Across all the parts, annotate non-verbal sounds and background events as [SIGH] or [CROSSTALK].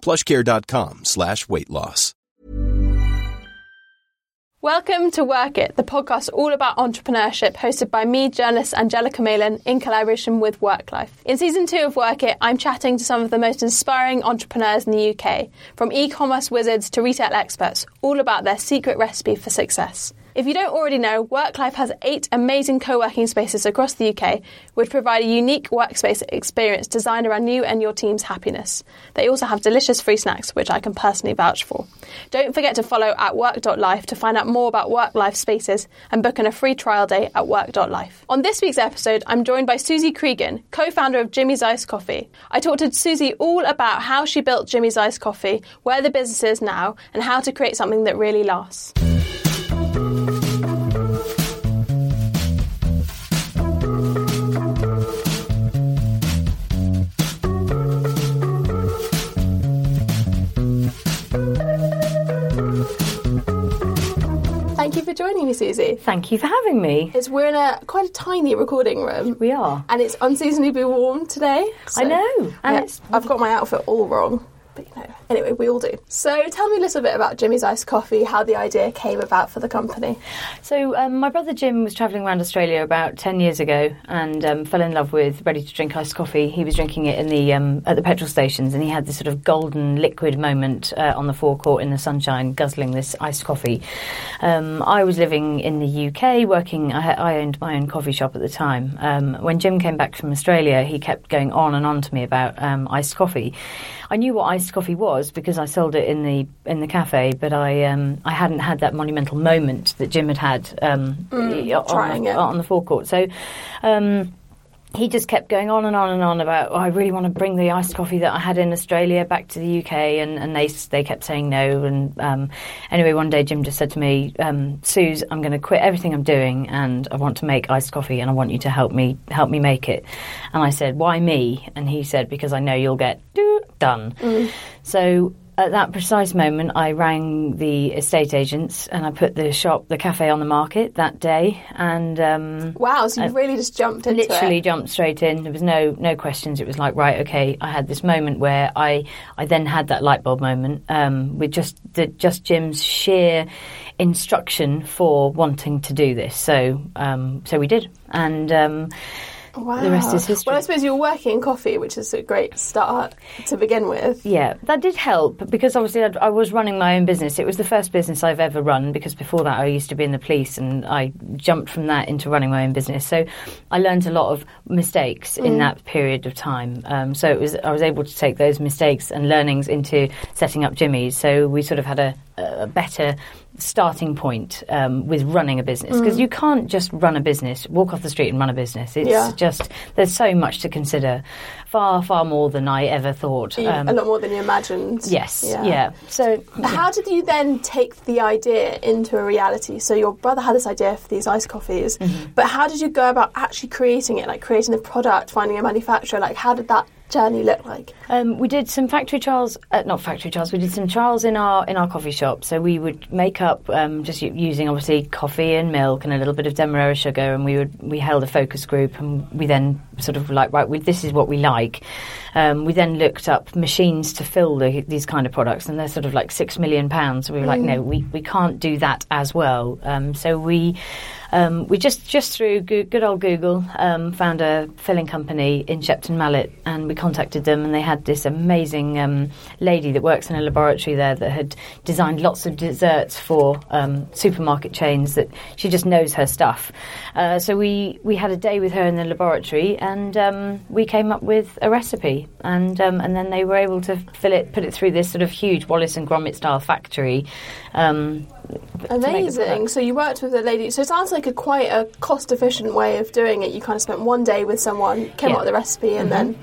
plushcare.com slash weight loss. Welcome to Work It, the podcast all about entrepreneurship, hosted by me, journalist Angelica Malin, in collaboration with WorkLife. In season two of Work It, I'm chatting to some of the most inspiring entrepreneurs in the UK, from e commerce wizards to retail experts, all about their secret recipe for success. If you don't already know, WorkLife has eight amazing co working spaces across the UK, which provide a unique workspace experience designed around you and your team's happiness. They also have delicious free snacks, which I can personally vouch for. Don't forget to follow at work.life to find out more about WorkLife spaces and book in a free trial day at work.life. On this week's episode, I'm joined by Susie Cregan, co founder of Jimmy's Ice Coffee. I talked to Susie all about how she built Jimmy's Ice Coffee, where the business is now, and how to create something that really lasts. Thank you for joining me, Susie. Thank you for having me. It's we're in a quite a tiny recording room. We are. and it's unseasonably warm today. I know. And yeah, it's I've got my outfit all wrong, but you know. Anyway, we all do. So tell me a little bit about Jimmy's Iced Coffee, how the idea came about for the company. so. Um, my brother Jim was travelling around Australia about ten years ago and um, fell in love with ready-to-drink iced coffee. He was drinking it in the um, at the petrol stations, and he had this sort of golden liquid moment uh, on the forecourt in the sunshine, guzzling this iced coffee. Um, I was living in the UK, working. I, I owned my own coffee shop at the time. Um, when Jim came back from Australia, he kept going on and on to me about um, iced coffee. I knew what iced coffee was because I sold it in the in the cafe, but I um, I hadn't had that monumental moment that Jim had had um, on, the, it. on the forecourt. So. Um, he just kept going on and on and on about, oh, I really want to bring the iced coffee that I had in Australia back to the UK, and, and they they kept saying no. And um, anyway, one day Jim just said to me, um, Suze, I'm going to quit everything I'm doing, and I want to make iced coffee, and I want you to help me help me make it. And I said, why me? And he said, because I know you'll get done. So at that precise moment, I rang the estate agents and I put the shop, the cafe on the market that day, and um, Wow, so you really just jumped into literally it. jumped straight in. There was no no questions. It was like right, okay. I had this moment where I I then had that light bulb moment um, with just the just Jim's sheer instruction for wanting to do this. So um, so we did, and. Wow. the rest is history. Well, I suppose you were working in coffee, which is a great start to begin with. Yeah, that did help because obviously I'd, I was running my own business. It was the first business I've ever run because before that I used to be in the police and I jumped from that into running my own business. So I learned a lot of mistakes in that period of time. Um, so it was I was able to take those mistakes and learnings into setting up Jimmy's. So we sort of had a, a better starting point um, with running a business because you can't just run a business, walk off the street and run a business. It's Yeah. just there's so much to consider, far far more than I ever thought. Um, a lot more than you imagined. Yes, yeah. So How did you then take the idea into a reality? So your brother had this idea for these iced coffees, Mm-hmm. but how did you go about actually creating it? Like creating the product, finding a manufacturer. Like how did that journey look like? um, we did some factory trials, uh, not factory trials. We did some trials in our in our coffee shop. So we would make up um, just using obviously coffee and milk and a little bit of demerara sugar, and we would we held a focus group, and we then sort of like right, we, this is what we like. Um, we then looked up machines to fill the, these kind of products, and they're sort of like six million pounds. So we were like, no, we, we can't do that as well. Um, so we um, we just just through go- good old Google um, found a filling company in Shepton Mallet, and we contacted them, and they had this amazing um, lady that works in a laboratory there that had designed lots of desserts for um, supermarket chains. That she just knows her stuff. Uh, so we we had a day with her in the laboratory, and um, we came up with a recipe, and um, and then they were able to fill it, put it through this sort of huge Wallace and Gromit style factory. Um, to make the Amazing. So you worked with a lady. So it sounds like a quite a cost efficient way of doing it. You kind of spent one day with someone, came Yeah. up with the recipe, and then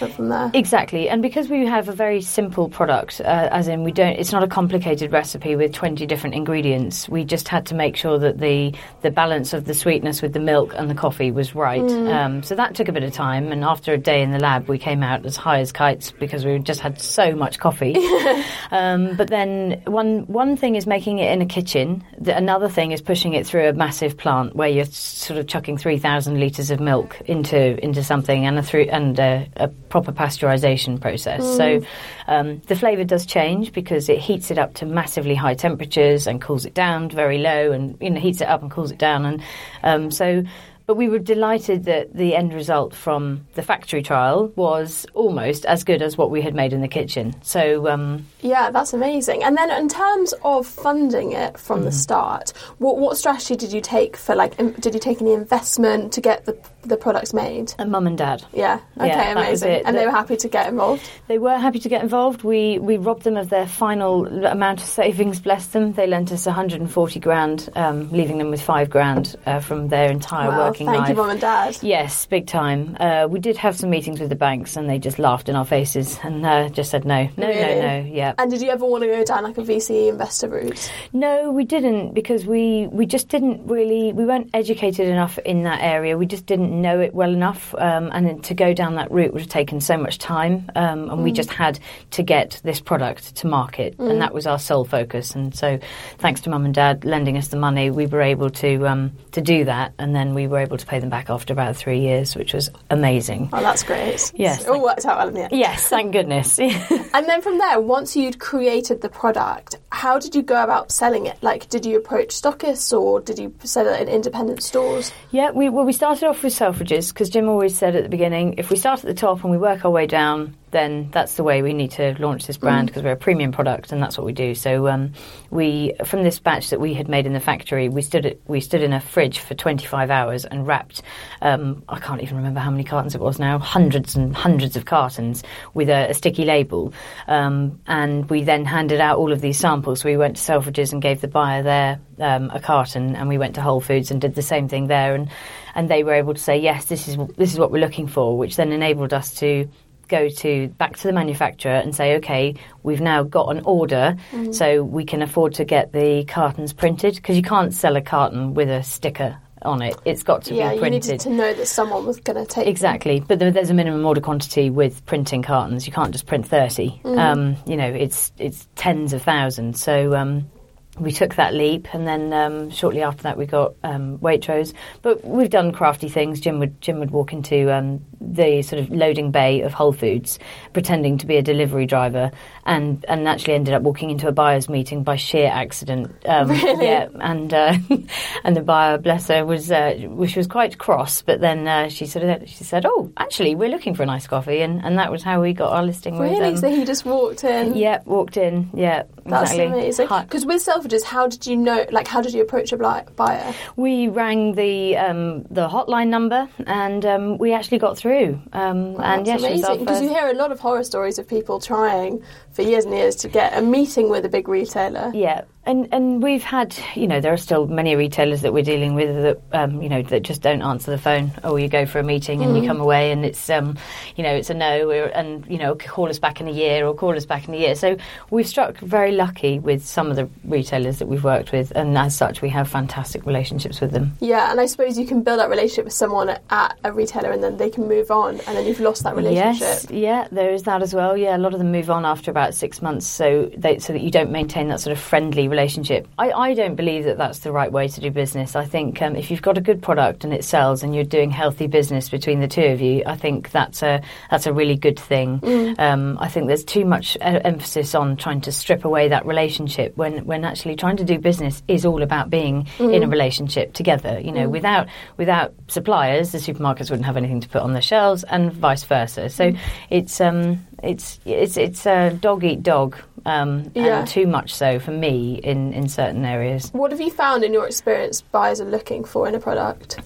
went from there. Exactly, and because we have a very simple product, uh, as in we don't, it's not a complicated recipe with twenty different ingredients. We just had to make sure that the the balance of the sweetness with the milk and the coffee was right. Um, so that took a bit of time, and after a day in the lab, we came out as high as kites because we just had so much coffee. [LAUGHS] um, but then one one thing is making it in a kitchen. The, another thing is pushing it through a massive plant where you're sort of chucking three thousand liters of milk into into something and a through and a, a proper pasteurization process. So um, the flavour does change because it heats it up to massively high temperatures and cools it down very low, and you know heats it up and cools it down, and um, so. But we were delighted that the end result from the factory trial was almost as good as what we had made in the kitchen. So um, Yeah, that's amazing. And then in terms of funding it from Mm. the start, what what strategy did you take for like? Did you take any investment to get the the products made? and mum and dad. Yeah. Okay. Yeah, amazing. And they were happy to get involved. They were happy to get involved. We we robbed them of their final amount of savings. Bless them. They lent us 140 grand, um, leaving them with five grand uh, from their entire Wow. working Thank life. Thank you, mum and dad. Yes, big time. Uh, we did have some meetings with the banks, and they just laughed in our faces and uh, just said no, no, Really? no, no. Yeah. And did you ever want to go down like a VC investor route? No, we didn't because we, we just didn't really we weren't educated enough in that area. We just didn't know it well enough, um, and to go down that route would have taken so much time. Um, and we just had to get this product to market, and that was our sole focus. And so, thanks to mum and dad lending us the money, we were able to um, to do that, and then we were able to pay them back after about three years, which was amazing. Oh, that's great. Yes, It all worked out well in the end. Yes, thank goodness. [LAUGHS] And then from there, once you'd created the product, how did you go about selling it? Like, did you approach stockists or did you sell it in independent stores? Yeah, we well we started off with Selfridges because Jim always said at the beginning, if we start at the top and we work our way down, then that's the way we need to launch this brand because we're a premium product and that's what we do. So um, we from this batch that we had made in the factory, we stood it we stood in a fridge for 25 hours and wrapped. Um, I can't even remember how many cartons it was now, hundreds and hundreds of cartons with a, a sticky label, um, and we then handed out all of these samples. We went to Selfridges and gave the buyer there um, a carton, and we went to Whole Foods and did the same thing there, and and they were able to say yes, this is this is what we're looking for, which then enabled us to go to back to the manufacturer and say okay we've now got an order so we can afford to get the cartons printed because you can't sell a carton with a sticker on it it's got to yeah, be you printed needed to know that someone was going to take Exactly, but there, there's a minimum order quantity with printing cartons. You can't just print thirty. Um, you know, it's it's tens of thousands. So um, we took that leap, and then um, shortly after that, we got um, Waitrose. But we've done crafty things. Jim would Jim would walk into um, the sort of loading bay of Whole Foods, pretending to be a delivery driver, and and actually ended up walking into a buyer's meeting by sheer accident. Um, [LAUGHS] Really? Yeah, and uh, [LAUGHS] and the buyer, bless her, was uh, she was quite cross, but then uh, she sort of she said, "Oh, actually, we're looking for a nice coffee," and, and that was how we got our listing. with, Really? um, so he just walked in? yeah, walked in. Yeah, That's exactly. amazing. Because with Selfridges, how did you know? Like, how did you approach a buyer? We rang the um, the hotline number, and um, we actually got through. Um, and That's yes, she was our amazing. Because you hear a lot of horror stories of people trying for years and years to get a meeting with a big retailer. Yeah, and and we've had you know there are still many retailers that we're dealing with that um, you know that just don't answer the phone. Or you go for a meeting and Mm. you come away and it's um, you know it's a no, and you know call us back in a year or call us back in a year. So we've struck very lucky with some of the retailers that we've worked with, and as such we have fantastic relationships with them. Yeah, and I suppose you can build that relationship with someone at a retailer and then they can move on and then you've lost that relationship. Yes, yeah, there is that as well. Yeah, a lot of them move on after about about six months, so they, so that you don't maintain that sort of friendly relationship. I, I don't believe that that's the right way to do business. I think um, if you've got a good product and it sells, and you're doing healthy business between the two of you, I think that's a that's a really good thing. Mm. Um, I think there's too much emphasis on trying to strip away that relationship when when actually trying to do business is all about being in Mm. a relationship together. You know, without without suppliers, the supermarkets wouldn't have anything to put on their shelves, and vice versa. So Mm. it's um it's it's it's a dog eat dog, um, Yeah. and too much so for me in in certain areas. What have you found in your experience buyers are looking for in a product?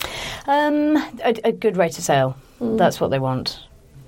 Um, a, a good rate of sale. That's what they want.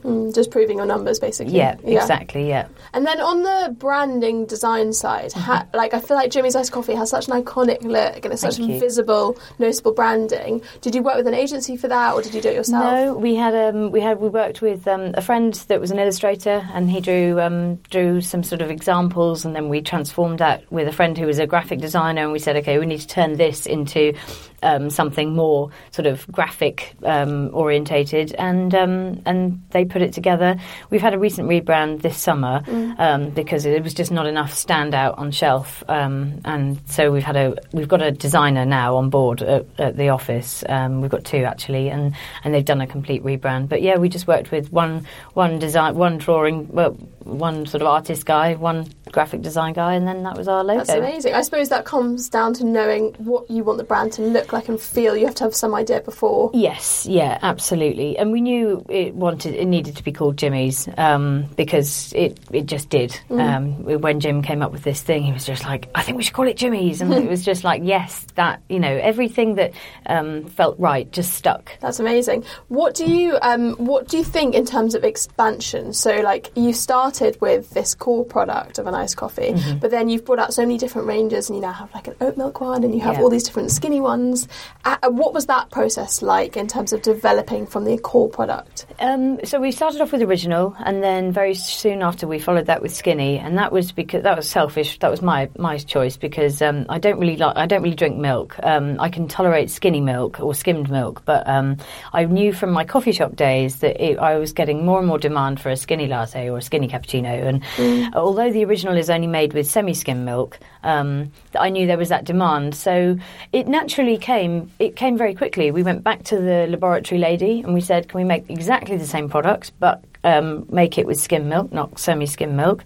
Mm, just proving your numbers, basically. Yeah, exactly. Yeah. And then on the branding design side, ha- like I feel like Jimmy's Iced Coffee has such an iconic look and it's such Thank you. visible, noticeable branding. Did you work with an agency for that, or did you do it yourself? No, we had um, we had we worked with um, a friend that was an illustrator, and he drew um, drew some sort of examples, and then we transformed that with a friend who was a graphic designer, and we said, okay, we need to turn this into um, something more sort of graphic um, orientated, and um, and they put it together. We've had a recent rebrand this summer um, because it was just not enough standout on shelf, um, and so we've had a we've got a designer now on board at, at the office. Um, we've got two actually, and and they've done a complete rebrand. But yeah, we just worked with one one design, one drawing, well, one sort of artist guy, one graphic design guy, and then that was our logo. That's amazing. I suppose that comes down to knowing what you want the brand to look like and feel. You have to have some idea before. Yes, yeah, absolutely. And we knew it wanted it needed to be called Jimmy's um, because it it just did. Um, when Jim came up with this thing, he was just like, "I think we should call it Jimmy's," and it was just like, "Yes, that you know everything that um, felt right just stuck." That's amazing. What do you um, what do you think in terms of expansion? So, like you started with this core product of an iced coffee, Mm-hmm. but then you've brought out so many different ranges, and you now have like an oat milk one, and you have Yeah. all these different skinny ones. Uh, uh, what was that process like in terms of developing from the core product? Um, so we started off with original, and then very soon after we followed that with skinny, and that was because that was selfish. That was my my choice because um, I don't really like I don't really drink milk. Um, I can tolerate skinny milk or skimmed milk, but um, I knew from my coffee shop days that it, I was getting more and more demand for a skinny latte or a skinny cappuccino. And although the original is only made with semi-skim milk, um, I knew there was that demand. So it naturally came. It came very quickly. We went back to the laboratory lady and we said, "Can we make exactly the same product, but um, make it with skim milk, not semi-skim milk?"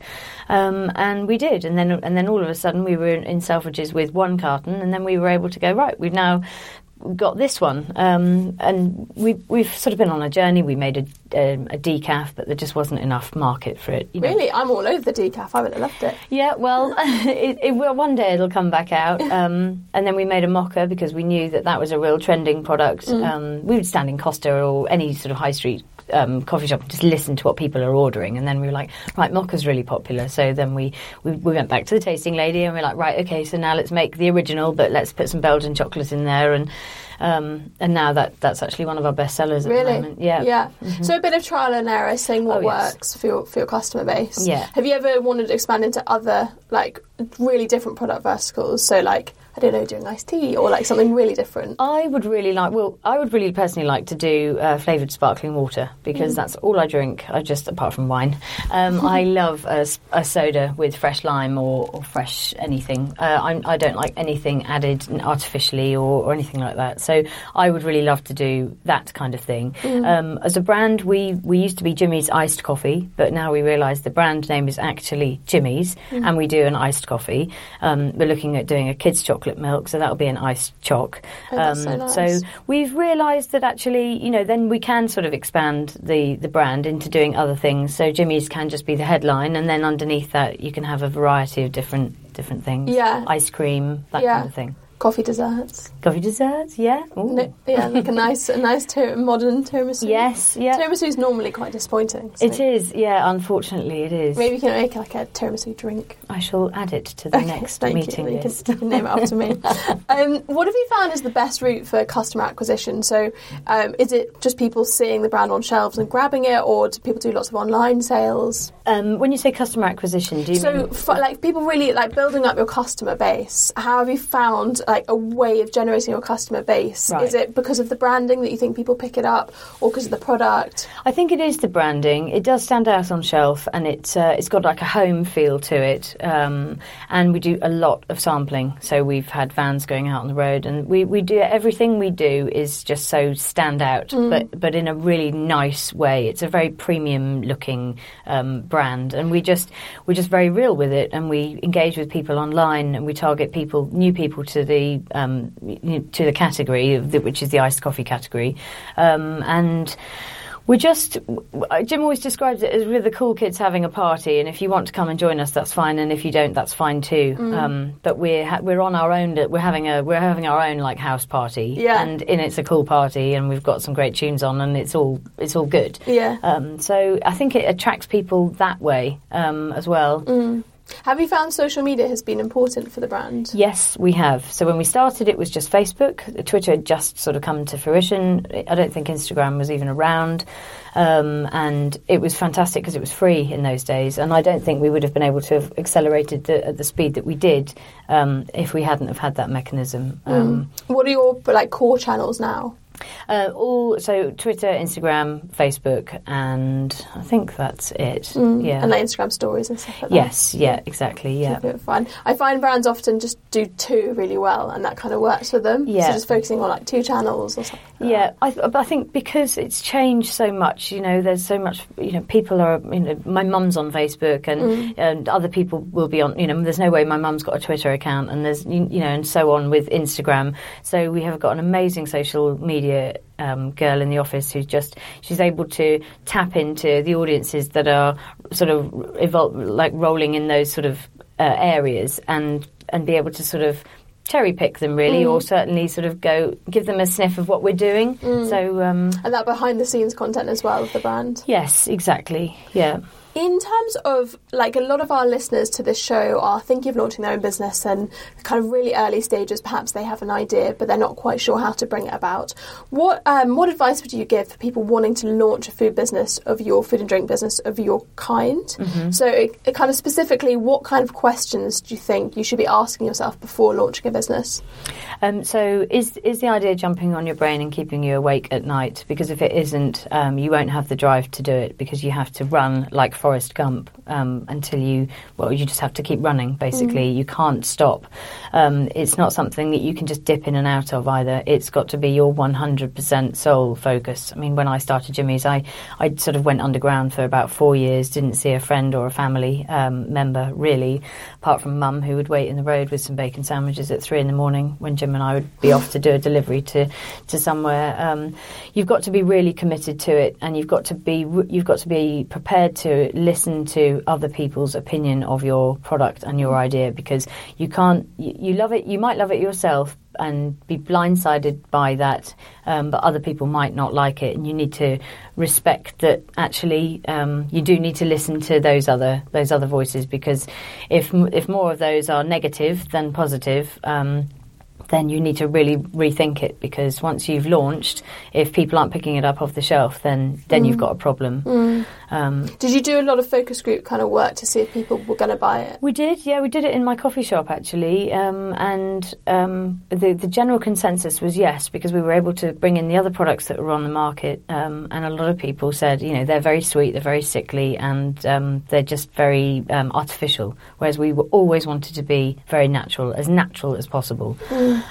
Um, and we did. And then, and then all of a sudden, we were in, in Selfridges with one carton, and then we were able to go right. We've now got this one, um, and we, we've sort of been on a journey. We made a, um, a decaf, but there just wasn't enough market for it. you know. Really, I'm all over the decaf. I would have loved it. Yeah, well, [LAUGHS] it, it will one day it'll come back out. [LAUGHS] Um, and then we made a mocha because we knew that that was a real trending product. Um, we would stand in Costa or any sort of high street um, coffee shop and just listen to what people are ordering. And then we were like, right, mocha's really popular. So then we, we, we went back to the tasting lady and we are like, right, okay, so now let's make the original, but let's put some Belgian chocolate in there. And um, and now that that's actually one of our best sellers at the moment. Yeah. Yeah. So a bit of trial and error, seeing what Oh, yes. works for your for your customer base. Yeah. Have you ever wanted to expand into other like really different product verticals? So like I don't know, doing iced tea or like something really different. [LAUGHS] I would really like, well, I would really personally like to do uh, flavoured sparkling water because Mm. that's all I drink. I just, apart from wine, um, I [LAUGHS] love a soda with fresh lime or, or fresh anything. Uh, I'm, I don't like anything added artificially or, or anything like that. So I would really love to do that kind of thing. Mm. Um, as a brand, we, we used to be Jimmy's Iced Coffee, but now we realise the brand name is actually Jimmy's Mm. and we do an iced coffee. Um, we're looking at doing a kids' chocolate milk, so that'll be an iced choc. Oh, that's so um, nice. we've realised that actually, you know, then we can sort of expand the, the brand into doing other things. So Jimmy's can just be the headline, and then underneath that, you can have a variety of different different things. Yeah. ice cream, that Yeah. kind of thing. Coffee desserts. Coffee desserts, yeah. No, yeah, like a [LAUGHS] nice a nice modern tiramisu. Yes, yeah. Tiramisu is normally quite disappointing. so It is, yeah. Unfortunately, it is. Maybe you can make like a tiramisu drink. I shall add it to the Okay, next meeting you. You list. you [LAUGHS] can name it after me. [LAUGHS] um, what have you found is the best route for customer acquisition? So, um, is it just people seeing the brand on shelves and grabbing it, or do people do lots of online sales? Um, when you say customer acquisition, do you So, mean? for, like people really like building up your customer base. How have you found like a way of generating your customer base? Right. Is it because of the branding that you think people pick it up, or because of the product? I think it is the branding. It does stand out on shelf, and it's uh, it's got like a home feel to it. Um, and we do a lot of sampling, so we've had vans going out on the road, and we, we do everything we do is just so stand out, but but in a really nice way. It's a very premium looking um, brand, and we just we're just very real with it, and we engage with people online, and we target people, new people to the um, to the category, of the, which is the iced coffee category, um, and. We're just, Jim always describes it as we're the cool kids having a party, and if you want to come and join us, that's fine, and if you don't, that's fine too. Um, but we're ha- we're on our own. We're having a we're having our own like house party, Yeah. and in it's a cool party, and we've got some great tunes on, and it's all it's all good. Yeah. Um, so I think it attracts people that way um, as well. Have you found social media has been important for the brand? Yes, we have. So when we started, it was just Facebook. Twitter had just sort of come to fruition. I don't think Instagram was even around. Um, and it was fantastic because it was free in those days. And I don't think we would have been able to have accelerated the, at the speed that we did um, if we hadn't have had that mechanism. Um, What are your like core channels now? Uh, all so Twitter, Instagram, Facebook, and I think that's it. Yeah. Mm. And like Instagram stories and stuff like that. yes. Yeah. Exactly. Yeah. Keep it fun. I find brands often just do two really well, and that kind of works for them. Yeah. So just focusing on like two channels or something. like Yeah, I, th- I think because it's changed so much, you know, there's so much, you know, people are, you know, my mum's on Facebook and, and other people will be on, you know, there's no way my mum's got a Twitter account and there's, you, you know, and so on with Instagram. So we have got an amazing social media um, girl in the office who's just, she's able to tap into the audiences that are sort of evol- like rolling in those sort of uh, areas and, and be able to sort of cherry pick them really, or certainly sort of go give them a sniff of what we're doing. So um. And that behind the scenes content as well of the brand. yes, exactly. Yeah. In terms of like a lot of our listeners to this show are thinking of launching their own business and kind of really early stages, perhaps they have an idea but they're not quite sure how to bring it about. What um, what advice would you give for people wanting to launch a food business of your food and drink business of your kind? So, it, it kind of specifically, what kind of questions do you think you should be asking yourself before launching a business? Um, so is is the idea jumping on your brain and keeping you awake at night? Because if it isn't, um, you won't have the drive to do it because you have to run like Forrest Gump um, until you well, you just have to keep running. Basically, you can't stop. Um, it's not something that you can just dip in and out of either. It's got to be your one hundred percent sole focus. I mean, when I started Jimmy's, I I sort of went underground for about four years. Didn't see a friend or a family um, member really, apart from Mum who would wait in the road with some bacon sandwiches at three in the morning when Jim and I would be off to do a delivery to to somewhere. Um, you've got to be really committed to it, and you've got to be you've got to be prepared to listen to other people's opinion of your product and your idea because you can't you, you love it you might love it yourself and be blindsided by that, um, but other people might not like it, and you need to respect that. Actually, um, you do need to listen to those other those other voices because if if more of those are negative than positive. Um, then you need to really rethink it because once you've launched, if people aren't picking it up off the shelf, then then you've got a problem. Um, Did you do a lot of focus group kind of work to see if people were going to buy it? we did, yeah, we did it in my coffee shop actually, um, and um, the the general consensus was yes because we were able to bring in the other products that were on the market, um, and a lot of people said, you know, they're very sweet, they're very sickly, and um, they're just very um, artificial. Whereas we were always wanted to be very natural, as natural as possible.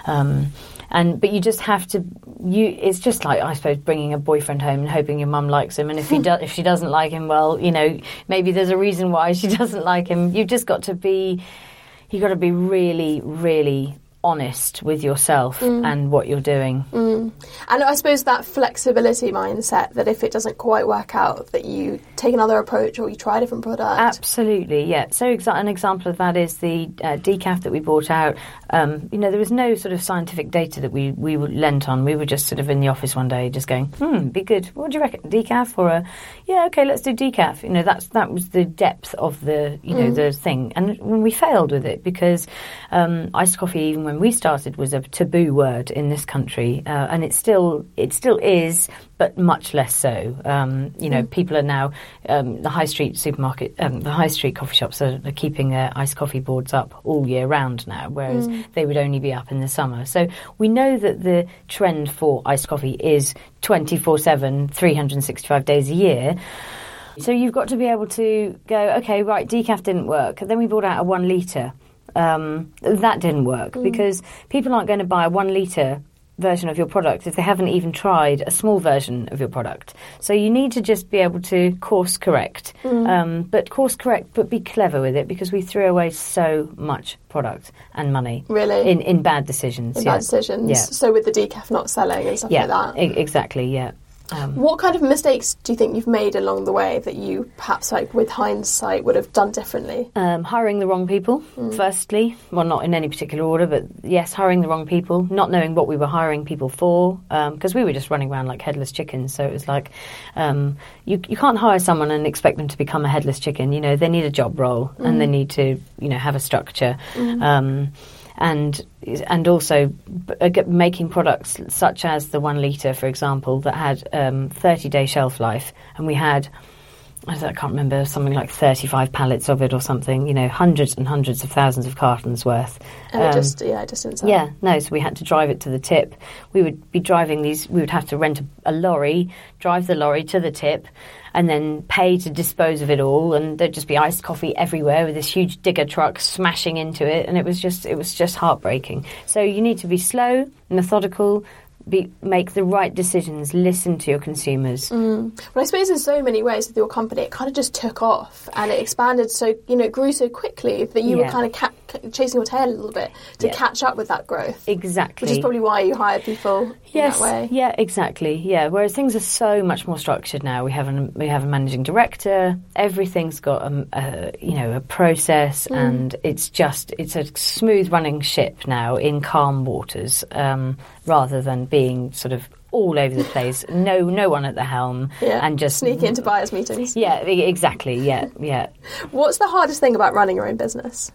Um, and but you just have to you it's just like I suppose bringing a boyfriend home and hoping your mum likes him. And if he [LAUGHS] do, if she doesn't like him well you know maybe there's a reason why she [LAUGHS] doesn't like him. You've just got to be you've got to be really really honest with yourself and what you're doing And I suppose that flexibility mindset that if it doesn't quite work out, that you take another approach or you try a different product. Absolutely, yeah. So exa- an example of that is the uh, decaf that we brought out. Um, you know, there was no sort of scientific data that we we lent on. We were just sort of in the office one day, just going, "Hmm, be good. What do you reckon? Decaf or a? Yeah, okay, let's do decaf." You know, that's that was the depth of the you know the thing, and we failed with it because um, iced coffee, even when when we started was a taboo word in this country, uh, and it still it still is, but much less so. Um, you know, people are now um, the high street supermarket, um, the high street coffee shops are, are keeping their iced coffee boards up all year round now, whereas they would only be up in the summer. So we know that the trend for iced coffee is 24 7, 365 days a year. So you've got to be able to go, okay, right, decaf didn't work. Then we brought out a one litre. Um, that didn't work because people aren't going to buy a one litre version of your product if they haven't even tried a small version of your product. So you need to just be able to course correct, um, but course correct, but be clever with it because we threw away so much product and money Really? in in bad decisions. In yeah. bad decisions. Yeah. So with the decaf not selling and stuff Yeah, like that. e- exactly. Yeah. Um, What kind of mistakes do you think you've made along the way that you perhaps, like with hindsight, would have done differently? Um, hiring the wrong people, firstly. Well, not in any particular order, but yes, hiring the wrong people, not knowing what we were hiring people for, because we were just running around like headless chickens. So it was like, um, you, you can't hire someone and expect them to become a headless chicken. You know, they need a job role and they need to, you know, have a structure. Um, and and also uh, making products such as the one liter, for example, that had um, 30 day shelf life, and we had I can't remember something like 35 pallets of it or something. You know, hundreds and hundreds of thousands of cartons worth. And it Um, just, yeah, it just didn't sell. yeah, no. So we had to drive it to the tip. We would be driving these. We would have to rent a, a lorry, drive the lorry to the tip, and then pay to dispose of it all. And there'd just be iced coffee everywhere with this huge digger truck smashing into it, and it was just it was just heartbreaking. So you need to be slow, methodical, be make the right decisions, listen to your consumers. Mm. But I suppose in so many ways with your company, it kind of just took off and it expanded so, you know, it grew so quickly that you were kind of chasing your tail a little bit to Yeah. catch up with that growth. Exactly. Which is probably why you hire people Yes, in that way. yeah, exactly. Yeah, whereas things are so much more structured now. We have an we have a managing director. Everything's got a, a you know a process, Mm. and it's just it's a smooth running ship now in calm waters, um, rather than being sort of all over the place. [LAUGHS] no, no one at the helm, Yeah. and just Sneak into buyers' meetings. Yeah, exactly. Yeah, yeah. [LAUGHS] What's the hardest thing about running your own business?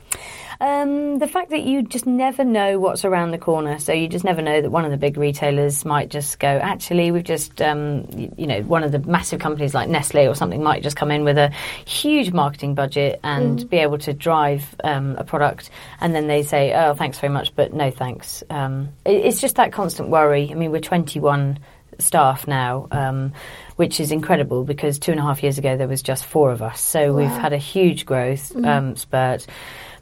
Um, the fact that you just never know what's around the corner. So you just never know that one of the big retailers might just go, actually, we've just, um, you know, one of the massive companies like Nestle or something might just come in with a huge marketing budget and be able to drive um, a product. And then they say, oh, thanks very much, but no thanks. Um, it, it's just that constant worry. I mean, we're 21 staff now, um, which is incredible because two and a half years ago there was just four of us. So we've had a huge growth um, spurt.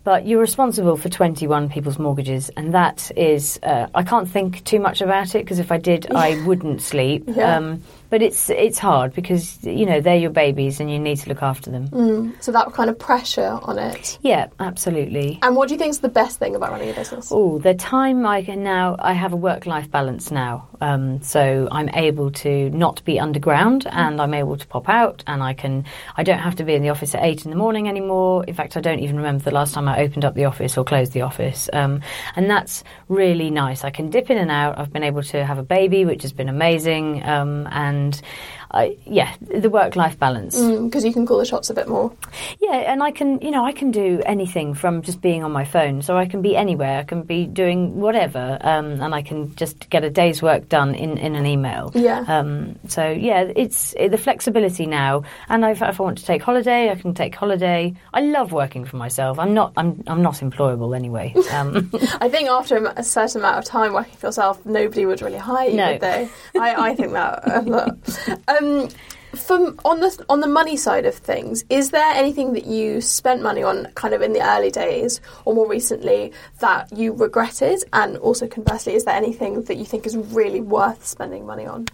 But you're responsible for 21 people's mortgages, and that is, uh, I can't think too much about it because if I did, I [LAUGHS] wouldn't sleep. Yeah. Um, but it's it's hard because you know they're your babies and you need to look after them. So that kind of pressure on it. Yeah, absolutely. And what do you think is the best thing about running a business? Oh, the time I can now, I have a work life balance now. Um, so I'm able to not be underground and I'm able to pop out and I can, I don't have to be in the office at eight in the morning anymore. In fact, I don't even remember the last time I opened up the office or closed the office. Um, and that's really nice. I can dip in and out. I've been able to have a baby, which has been amazing. Um, and and I, yeah, the work life balance. Because you can call the shots a bit more. Yeah, and I can, you know, I can do anything from just being on my phone. So I can be anywhere. I can be doing whatever, um, and I can just get a day's work done in, in an email. Yeah. Um, so yeah, it's it, the flexibility now. And if, if I want to take holiday, I can take holiday. I love working for myself. I'm not. I'm. I'm not employable anyway. [LAUGHS] Um, [LAUGHS] I think after a certain amount of time working for yourself, nobody would really hire you, No. would they? I, I think that. a lot. [LAUGHS] um, from on the on the money side of things, is there anything that you spent money on, kind of in the early days or more recently, that you regretted? And also conversely, is there anything that you think is really worth spending money on?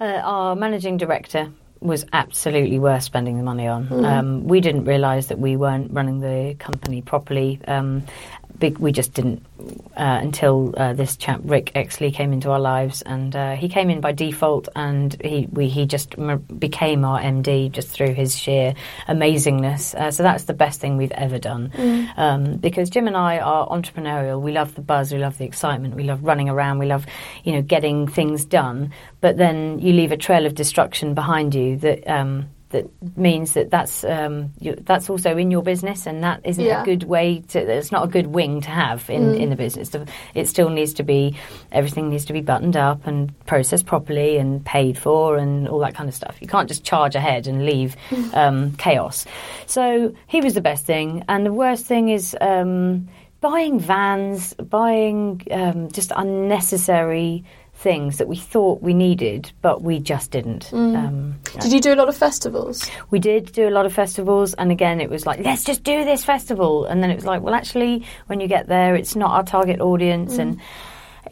Uh, our managing director was absolutely worth spending the money on. Um, we didn't realise that we weren't running the company properly. Um, big, we just didn't uh, until uh, this chap Rick Exley came into our lives, and uh, he came in by default, and he we, he just m- became our MD just through his sheer amazingness. Uh, so that's the best thing we've ever done, um, because Jim and I are entrepreneurial. We love the buzz, we love the excitement, we love running around, we love you know getting things done. But then you leave a trail of destruction behind you that. Um, that means that that's um, you, that's also in your business, and that isn't Yeah. a good way to. It's not a good wing to have in, in the business. It still needs to be everything needs to be buttoned up and processed properly and paid for and all that kind of stuff. You can't just charge ahead and leave [LAUGHS] um, chaos. So he was the best thing, and the worst thing is. Um, Buying vans, buying um, just unnecessary things that we thought we needed, but we just didn't. Um, Did you do a lot of festivals? we did do a lot of festivals, and again, it was like, let's just do this festival. And then it was like, well, actually, when you get there, it's not our target audience. And,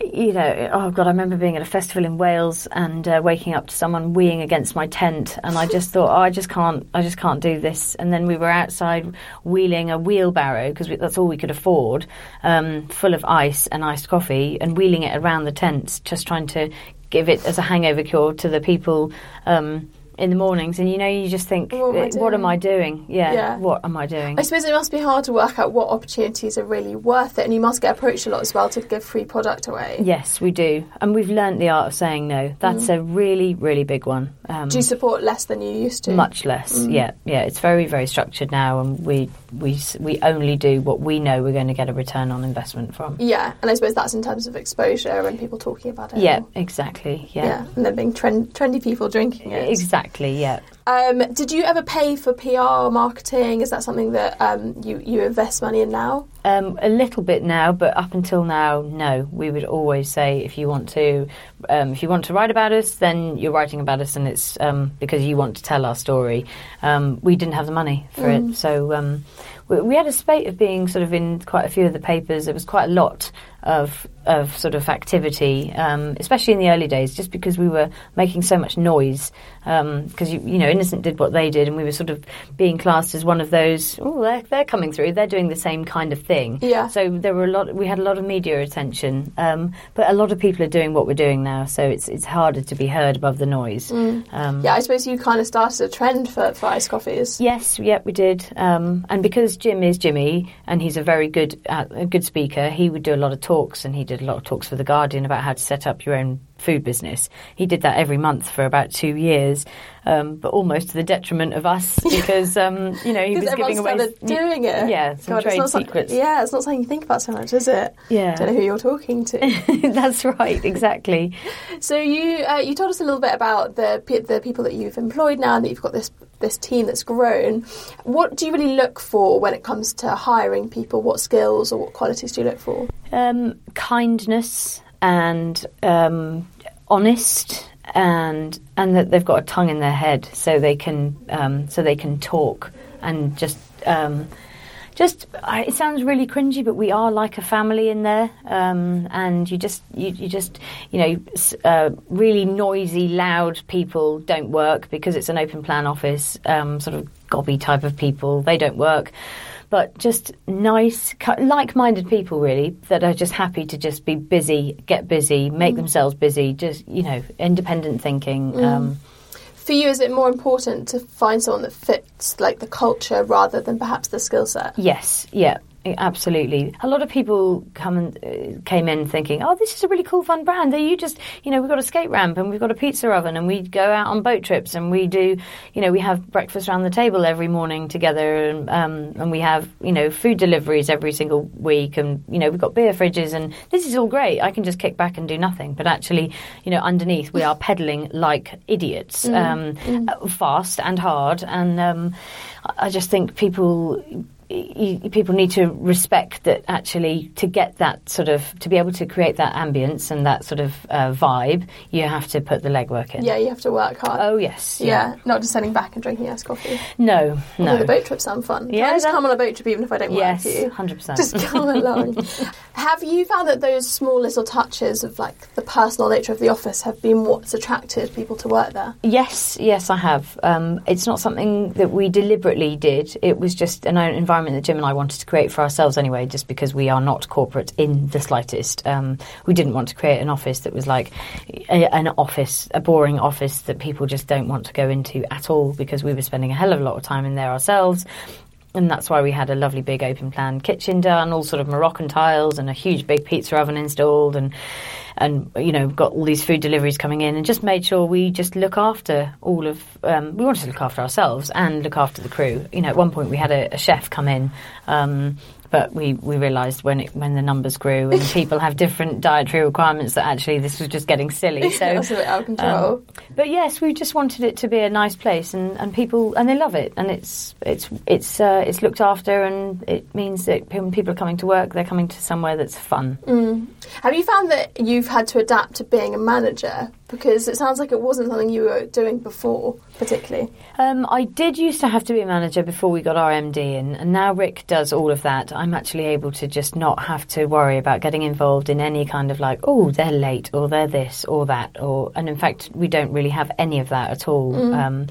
you know, oh God, I remember being at a festival in Wales and uh, waking up to someone weeing against my tent. And I just thought, oh, I just can't, I just can't do this. And then we were outside wheeling a wheelbarrow because that's all we could afford, um, full of ice and iced coffee, and wheeling it around the tents, just trying to give it as a hangover cure to the people. Um, in the mornings, and you know, you just think, What am I "Eh, what am doing?" I doing? Yeah, Yeah. what am I doing? I suppose it must be hard to work out what opportunities are really worth it, and you must get approached a lot as well to give free product away. Yes, we do, and we've learnt the art of saying no. That's a really, really big one. Um, Do you support less than you used to? much less, yeah, yeah. It's very, very structured now, and we we we only do what we know we're going to get a return on investment from. Yeah, and I suppose that's in terms of exposure and people talking about it. Yeah, exactly. Yeah, Yeah, and then being trend, trendy people drinking it. exactly. Yeah. Um, did you ever pay for PR marketing? Is that something that um, you you invest money in now? Um, a little bit now, but up until now, no. We would always say if you want to, um, if you want to write about us, then you're writing about us, and it's um, because you want to tell our story. Um, we didn't have the money for it, so um, we, we had a spate of being sort of in quite a few of the papers. There was quite a lot of of sort of activity, um, especially in the early days, just because we were making so much noise. Because you, you know, Innocent did what they did, and we were sort of being classed as one of those. Oh, they're they're coming through. They're doing the same kind of thing. Yeah. So there were a lot. We had a lot of media attention, um, but a lot of people are doing what we're doing now. So it's it's harder to be heard above the noise. Um, Yeah, I suppose you kind of started a trend for, for iced coffees. Yes, yep, we did. Um, and because Jim is Jimmy, and he's a very good uh, a good speaker, he would do a lot of talks, and he did a lot of talks for the Guardian about how to set up your own food business. He did that every month for about two years, um, but almost to the detriment of us [LAUGHS] because um, you know he was giving away doing it. Yeah, some God, it's trade not some- yeah, it's not something you think about so much, is it? Yeah. Don't know who you're talking to. [LAUGHS] That's right, exactly. [LAUGHS] so you uh, you told us a little bit about the the people that you've employed now, and that you've got this this team that's grown. What do you really look for when it comes to hiring people? What skills or what qualities do you look for? Um, kindness and um, honest, and and that they've got a tongue in their head, so they can um, so they can talk and just. Um, just, I, it sounds really cringy, but we are like a family in there, um, and you just, you, you just, you know, uh, really noisy, loud people don't work because it's an open plan office. Um, sort of gobby type of people, they don't work but just nice, like-minded people, really, that are just happy to just be busy, get busy, make themselves busy. Just you know, independent thinking. Um, For you, is it more important to find someone that fits like the culture rather than perhaps the skill set? yes, yeah. Absolutely. A lot of people come and uh, came in thinking, "Oh, this is a really cool, fun brand." That you just, you know, we've got a skate ramp and we've got a pizza oven and we go out on boat trips and we do, you know, we have breakfast around the table every morning together and um, and we have, you know, food deliveries every single week and you know we've got beer fridges and this is all great. I can just kick back and do nothing, but actually, you know, underneath we are [LAUGHS] pedaling like idiots, um, uh, fast and hard, and um, I just think people y- y- people need to respect that actually to get that sort of to be able to create that ambience and that sort of uh, vibe you have to put the legwork in Yeah, you have to work hard. oh yes yeah. not just sitting back and drinking iced coffee. no Although no the boat trips sound fun. Can Yeah, I just that- come on a boat trip even if I don't yes work for you? 100% Just come [LAUGHS] along. have you found that those small little touches of like the personal nature of the office have been what's attracted people to work there? Yes, yes, I have. Um, it's not something that we deliberately did. It was just an environment that Jim and I wanted to create for ourselves anyway, just because we are not corporate in the slightest. Um, we didn't want to create an office that was like a, an office, a boring office that people just don't want to go into at all because we were spending a hell of a lot of time in there ourselves. And that's why we had a lovely big open plan kitchen done, all sort of Moroccan tiles, and a huge big pizza oven installed, and and you know got all these food deliveries coming in, and just made sure we just look after all of. Um, we wanted to look after ourselves and look after the crew. You know, at one point we had a, a chef come in. Um, but we, we realised when it, when the numbers grew and [LAUGHS] people have different dietary requirements that actually this was just getting silly. [LAUGHS] So That's a bit out of control. um, but yes, we just wanted it to be a nice place, and, and people and they love it, and it's it's it's uh, it's looked after, and it means that when people are coming to work, they're coming to somewhere that's fun. Have you found that you've had to adapt to being a manager? Because it sounds like it wasn't something you were doing before, particularly. Um, I did used to have to be a manager before we got our MD in, and now Rick does all of that. I'm actually able to just not have to worry about getting involved in any kind of like, oh, they're late, or they're this, or that, or and in fact, we don't really have any of that at all. Um,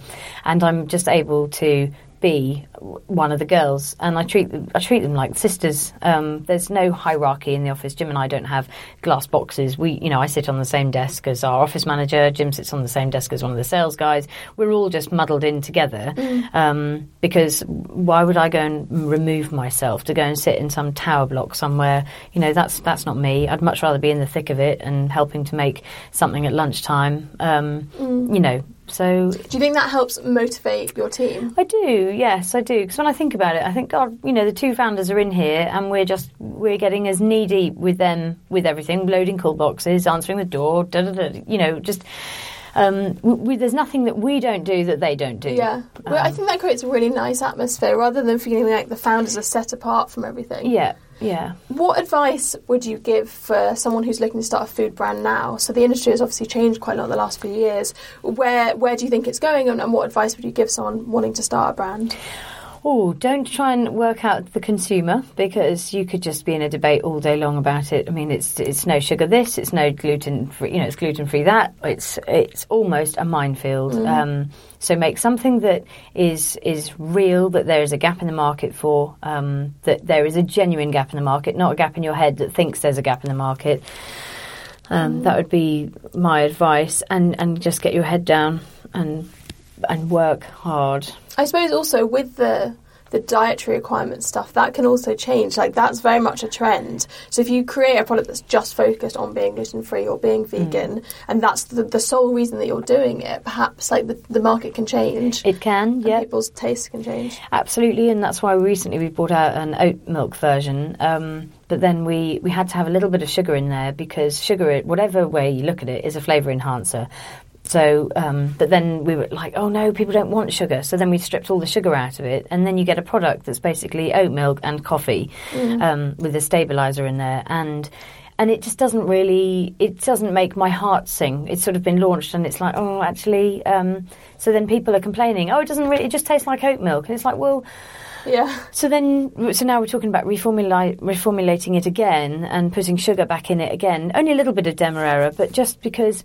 and I'm just able to be one of the girls, and I treat them, I treat them like sisters. Um, there's no hierarchy in the office. Jim and I don't have glass boxes. We, you know, I sit on the same desk as our office manager. Jim sits on the same desk as one of the sales guys. We're all just muddled in together um, because why would I go and remove myself to go and sit in some tower block somewhere? You know, that's that's not me. I'd much rather be in the thick of it and helping to make something at lunchtime. Um, You know, so Do you think that helps motivate your team? I do, yes, I do. Because when I think about it, I think, God, you know, the two founders are in here, and we're just we're getting as knee deep with them with everything, loading call boxes, answering the door, da da da. You know, just um, we, we, there's nothing that we don't do that they don't do. Yeah. Well, I think that creates a really nice atmosphere rather than feeling like the founders are set apart from everything. yeah, yeah. What advice would you give for someone who's looking to start a food brand now? So the industry has obviously changed quite a lot in the last few years. Where where do you think it's going, and, and what advice would you give someone wanting to start a brand? Oh, don't try and work out the consumer because you could just be in a debate all day long about it. I mean, it's it's no sugar this, it's no gluten free, you know, it's gluten free that. It's it's almost a minefield. Um, so make something that is is real, that there is a gap in the market for, um, that there is a genuine gap in the market, not a gap in your head that thinks there's a gap in the market. Um, that would be my advice, and and just get your head down and and work hard. I suppose also with the the dietary requirement stuff that can also change like that's very much a trend so if you create a product that's just focused on being gluten free or being vegan and that's the, the sole reason that you're doing it perhaps like the, the market can change It can, and yeah. people's tastes can change Absolutely, and that's why recently we brought out an oat milk version. Um, but then we, we had to have a little bit of sugar in there because sugar, whatever way you look at it, is a flavour enhancer. So, um, but then we were like, oh no, people don't want sugar. So then we stripped all the sugar out of it, and then you get a product that's basically oat milk and coffee um, with a stabilizer in there, and and it just doesn't really, it doesn't make my heart sing. It's sort of been launched, and it's like, oh, actually, um, so then people are complaining, oh, it doesn't really, it just tastes like oat milk, and it's like, well. yeah So then, so now we're talking about reformulate, reformulating it again and putting sugar back in it again. Only a little bit of demerara, but just because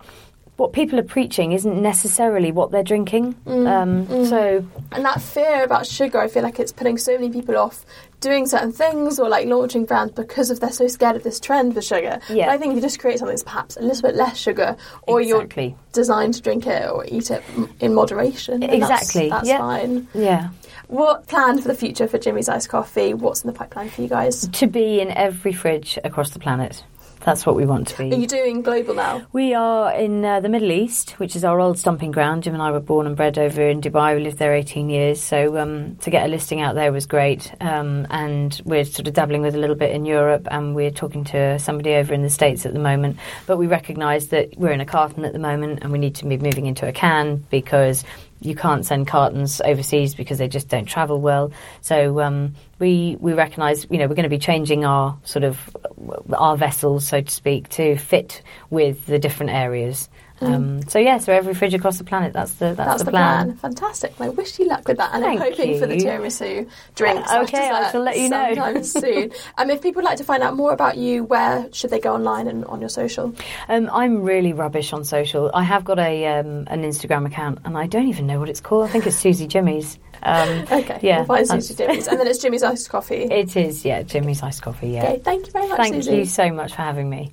what people are preaching isn't necessarily what they're drinking. um, So and that fear about sugar i feel like it's putting so many people off doing certain things or like launching brands because of they're so scared of this trend for sugar Yeah. but i think if you just create something that's perhaps a little bit less sugar or Exactly. you're designed to drink it or eat it in moderation then that's- Exactly, that's, yeah. fine yeah, what plan for the future for jimmy's iced coffee what's in the pipeline for you guys to be in every fridge across the planet. That's what we want to be. are you doing global now We are in uh, the Middle East, which is our old stomping ground. Jim and I were born and bred over in Dubai. We lived there 18 years, so um, to get a listing out there was great. Um, and we're sort of dabbling with a little bit in Europe, and we're talking to somebody over in the States at the moment. But we recognise that we're in a carton at the moment, and we need to be moving into a can because you can't send cartons overseas because they just don't travel well. So um, we we recognise, you know, we're going to be changing our sort of our vessels, so to speak, to fit with the different areas. Um, so yeah, so every fridge across the planet. That's the that's, Mm. that's the, the plan. Fantastic. Well, I wish you luck with that, and I'm Thank hoping for the you. tiramisu drinks. Uh, okay, I shall let you know. [LAUGHS] soon. Um, if people would like to find out more about you, where should they go online and on your social? Um, I'm really rubbish on social. I have got a um, an Instagram account, and I don't even know what it's called. I think it's Susie Jimmy's. Um, [LAUGHS] Okay, yeah, we'll find Susie Jimmy's, and then it's [LAUGHS] Jimmy's iced coffee. It is, yeah, Jimmy's iced coffee. Yeah. Okay, thank you very much, Thank Susie. you so much for having me.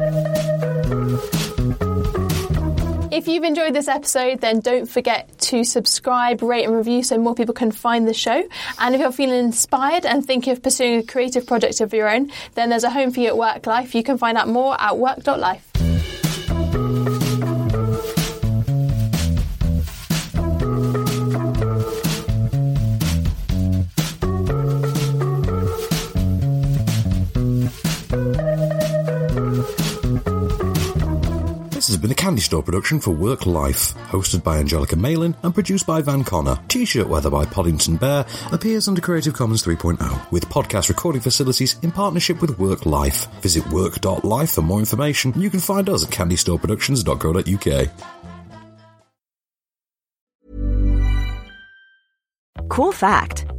You've enjoyed this episode, then don't forget to subscribe, rate, and review so more people can find the show. And if you're feeling inspired and thinking of pursuing a creative project of your own, then there's a home for you at Work Life. You can find out more at work.life. This has been a Candy Store production for Work Life, hosted by Angelica Malin and produced by Van Connor. T-shirt weather by Podington Bear appears under Creative Commons 3.0 with podcast recording facilities in partnership with Work Life. Visit work.life for more information. You can find us at candystoreproductions.co.uk. Cool fact